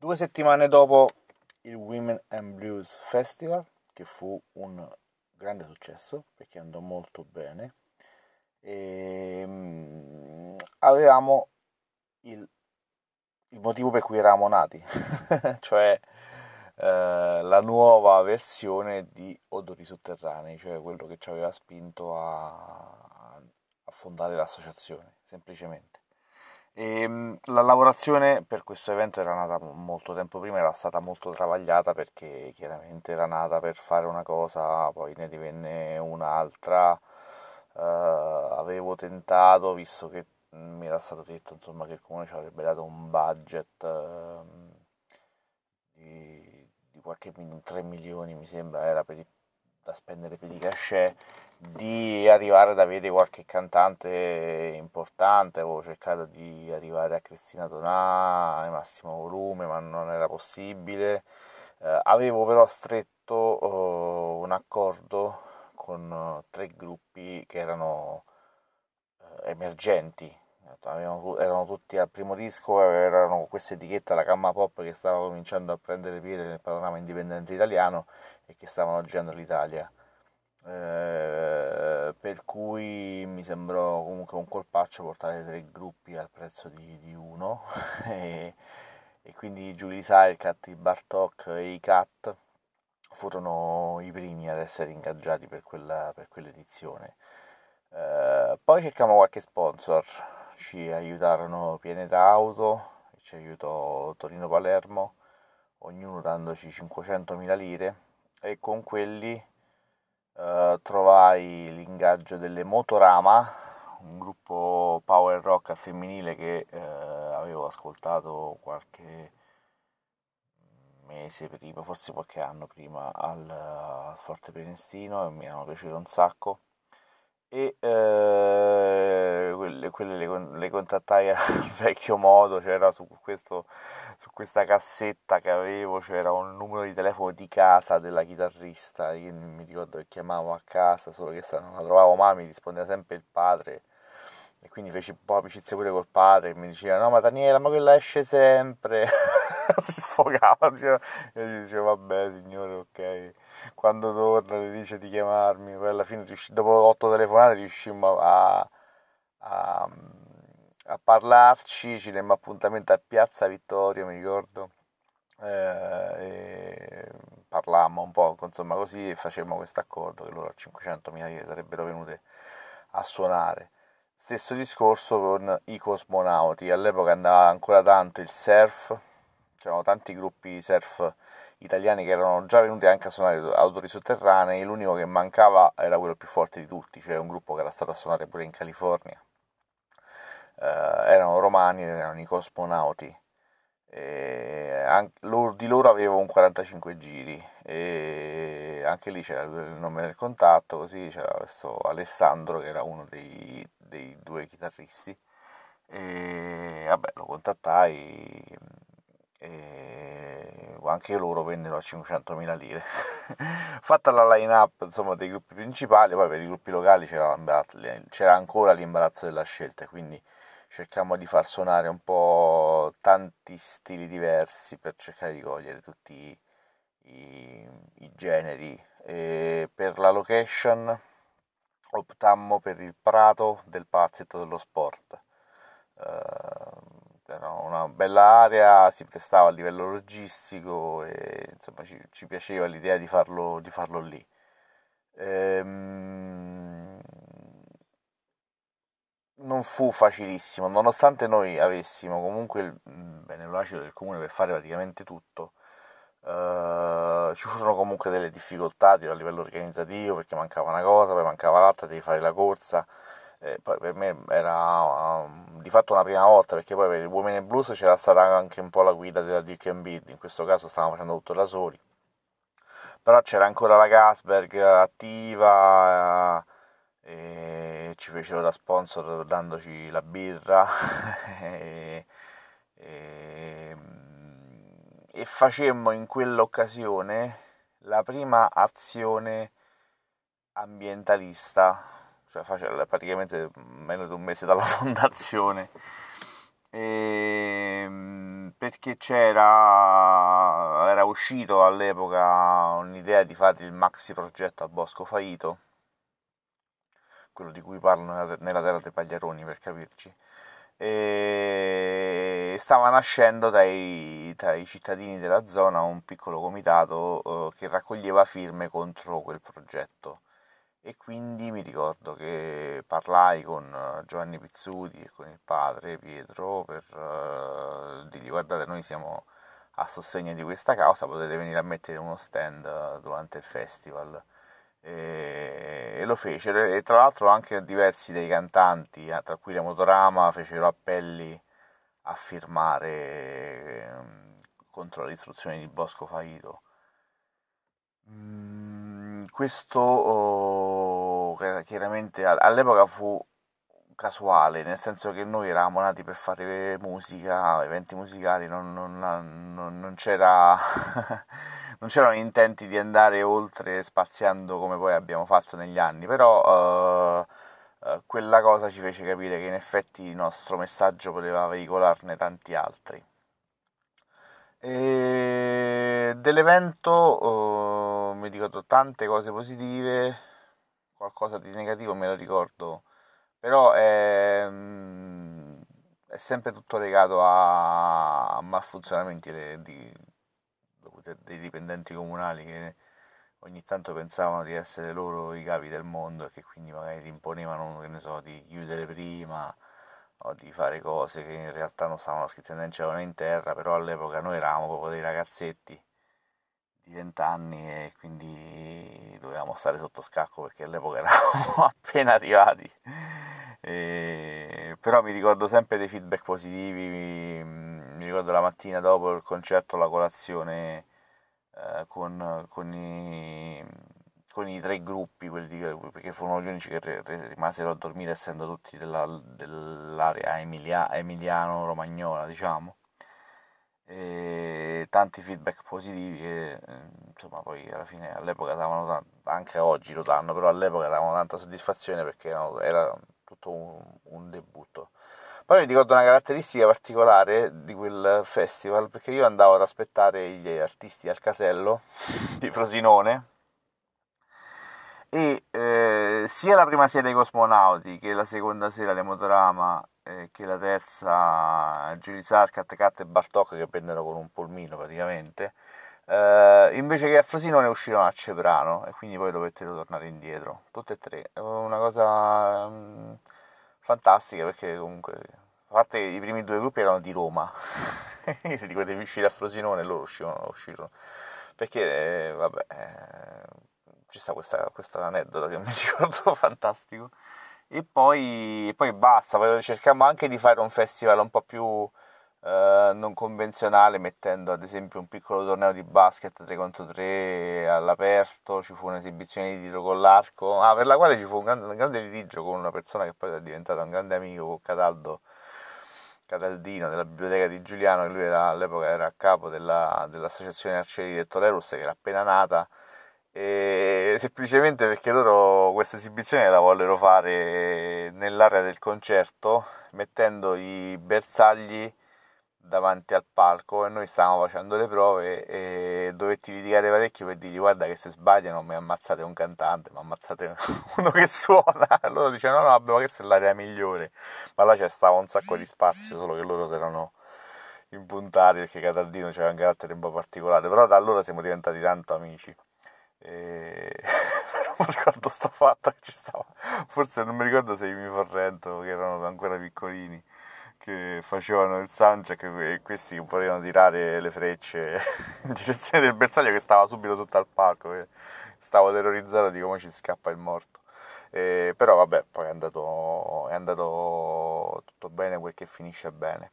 Due settimane dopo il Women and Blues Festival, che fu un grande successo perché andò molto bene, e, um, avevamo il, il, motivo per cui eravamo nati, cioè eh, la nuova versione di Odori Sotterranei, cioè quello che ci aveva spinto a, a fondare l'associazione, semplicemente. E, ehm, la lavorazione per questo evento era nata molto tempo prima, era stata molto travagliata perché chiaramente era nata per fare una cosa, poi ne divenne un'altra. Uh, avevo tentato, visto che mi era stato detto insomma, che il comune ci avrebbe dato un budget uh, di, di, qualche 3 milioni, mi sembra, era per da spendere per i cachet di arrivare ad avere qualche cantante importante, avevo cercato di arrivare a Cristina Donà ai massimo volume, ma non era possibile. Eh, avevo però stretto oh, un accordo con uh, tre gruppi che erano uh, emergenti, Avevano, erano tutti al primo disco, erano questa etichetta, la Gamma Pop, che stava cominciando a prendere piede nel panorama indipendente italiano e che stavano girando l'Italia eh, per cui mi sembrò comunque un colpaccio portare tre gruppi al prezzo di, di uno. E, e, quindi Julie Sirecat, i Bartok e i Cat furono i primi ad essere ingaggiati per, quella, per quell'edizione. Eh, poi cercammo qualche sponsor, ci aiutarono Pianeta Auto, ci aiutò Torino Palermo, ognuno dandoci 500.000 lire. E con quelli eh, trovai l'ingaggio delle Motorama, un gruppo power rock femminile che eh, avevo ascoltato qualche mese prima, forse qualche anno prima al, al Forte Penestino e mi hanno piaciuto un sacco e eh, quelle, le, le, contattai al vecchio modo, c'era su, su questa cassetta che avevo, c'era un numero di telefono di casa della chitarrista, io mi ricordo che chiamavo a casa, solo che non la trovavo mai, mi rispondeva sempre il padre. E quindi feci un po' amicizia pure col padre, mi diceva no ma Daniela ma quella esce sempre, si sfogava, diceva, io gli dicevo vabbè signore ok quando torna le dice di chiamarmi, poi alla fine dopo otto telefonate riuscimmo a, a, a parlarci, ci demmo appuntamento a Piazza Vittorio, mi ricordo, eh, parlammo un po', insomma così e facemmo questo accordo che loro a 500.000 lire sarebbero venute a suonare. Stesso discorso con i cosmonauti, all'epoca andava ancora tanto il surf, c'erano tanti gruppi surf italiani che erano già venuti anche a suonare autori sotterranei, l'unico che mancava era quello più forte di tutti, cioè un gruppo che era stato a suonare pure in California. Eh, erano romani, erano i cosmonauti. Anche, loro, di loro avevo un 45 giri e anche lì c'era il nome del contatto, così c'era questo Alessandro che era uno dei, dei due chitarristi e vabbè lo contattai e anche loro vennero a 500.000 lire. Fatta la line up insomma, dei gruppi principali, poi per i gruppi locali c'era, c'era ancora l'imbarazzo della scelta, quindi cercammo di far suonare un po' tanti stili diversi per cercare di cogliere tutti i, i generi. E per la location optammo per il prato del palazzetto dello sport. Uh, era una bella area, si prestava a livello logistico e insomma ci, ci piaceva l'idea di farlo, di farlo lì. Ehm, non fu facilissimo, nonostante noi avessimo comunque il beneficio del comune per fare praticamente tutto, eh, ci furono comunque delle difficoltà a livello organizzativo perché mancava una cosa, poi mancava l'altra, devi fare la corsa eh, poi per me era um, di fatto una prima volta perché poi per il Women in Blues c'era stata anche un po' la guida della Duke and Bid, in questo caso stavamo facendo tutto da soli, però c'era ancora la Gasberg attiva eh, e ci fecero da sponsor dandoci la birra. E, e, e facemmo in quell'occasione la prima azione ambientalista cioè praticamente meno di un mese dalla fondazione, e, ehm, perché c'era, era uscito all'epoca un'idea di fare il maxi progetto a Bosco Faito, quello di cui parlo nella, Terra dei Pagliaroni per capirci, e stava nascendo dai, tra i cittadini della zona un piccolo comitato eh, che raccoglieva firme contro quel progetto e quindi mi ricordo che parlai con eh, Giovanni Pizzuti e con il padre Pietro per uh, dirgli guardate noi siamo a sostegno di questa causa, potete venire a mettere uno stand eh, durante il festival e, e lo fecero e tra l'altro anche diversi dei cantanti, tra cui la Motorama, fecero appelli a firmare eh, contro la distruzione di Bosco Faito. Mm questo oh, chiaramente all'epoca fu casuale, nel senso che noi eravamo nati per fare musica, eventi musicali, non, non, non, non c'era, c'erano intenti di andare oltre spaziando come poi abbiamo fatto negli anni, però uh, uh, quella cosa ci fece capire che in effetti il nostro messaggio poteva veicolarne tanti altri. E dell'evento uh, mi ricordo tante cose positive, qualcosa di negativo me lo ricordo, però è, mm, è sempre tutto legato a, malfunzionamenti di, dei dipendenti comunali che ogni tanto pensavano di essere loro i capi del mondo e che quindi magari ti imponevano, che ne so, di chiudere prima o di fare cose che in realtà non stavano scritte né in cielo né in terra, però all'epoca noi eravamo proprio dei ragazzetti di 20 anni e quindi dovevamo stare sotto scacco perché all'epoca eravamo appena arrivati. E, però mi ricordo sempre dei feedback positivi, mi, mi ricordo la mattina dopo il concerto, la colazione eh, con, con i con i tre gruppi, di, perché furono gli unici che rimasero a dormire essendo tutti della, dell'area emilia, emiliano-romagnola, diciamo. E tanti feedback positivi che eh, insomma poi alla fine all'epoca davano anche oggi lo danno però all'epoca davano tanta soddisfazione perché era, era tutto un, un debutto. Poi mi ricordo una caratteristica particolare di quel festival perché io andavo ad aspettare gli artisti al casello di Frosinone e eh, sia la prima sera i cosmonauti che la seconda sera le Motorama eh, che la terza Giulio Sarkat, Cat e Bartok che vennero con un polmino praticamente eh, invece che a Frosinone uscirono a Ceprano e quindi poi dovettero tornare indietro. Tutte e tre. Una cosa um, fantastica perché comunque a parte i primi due gruppi erano di Roma. Se ti potevi uscire a Frosinone loro uscirono, uscirono. Perché eh, vabbè eh, ci sta questo aneddoto che mi ricordo fantastico. E poi, poi basta, poi cerchiamo anche di fare un festival un po' più eh, non convenzionale, mettendo ad esempio un piccolo torneo di basket 3 contro 3 all'aperto, ci fu un'esibizione di tiro con l'arco, ah, per la quale ci fu un grande, un grande litigio con una persona che poi è diventata un grande amico, con Cataldo. Cataldino della biblioteca di Giuliano, che lui era, all'epoca era a capo della, dell'associazione Arcieri del Tolerus, che era appena nata, e semplicemente perché loro questa esibizione la vollero fare nell'area del concerto mettendo i bersagli davanti al palco e noi stavamo facendo le prove e dovetti litigare parecchio per dirgli guarda che se sbagliano mi ammazzate un cantante, mi ammazzate uno che suona. Loro dicevano no no vabbè ma questa è l'area migliore. Ma là c'è stava un sacco di spazio solo che loro si erano impuntati perché Cataldino aveva un carattere un po' particolare però da allora siamo diventati tanto amici e non ricordo sto fatto che ci stava. Forse non mi ricordo se i Mi Forrento che erano ancora piccolini che facevano il soundcheck e questi potevano tirare le frecce in direzione del bersaglio che stava subito sotto al palco stavo terrorizzato di come ci scappa il morto. E, però vabbè poi è andato, è andato tutto bene quel che finisce bene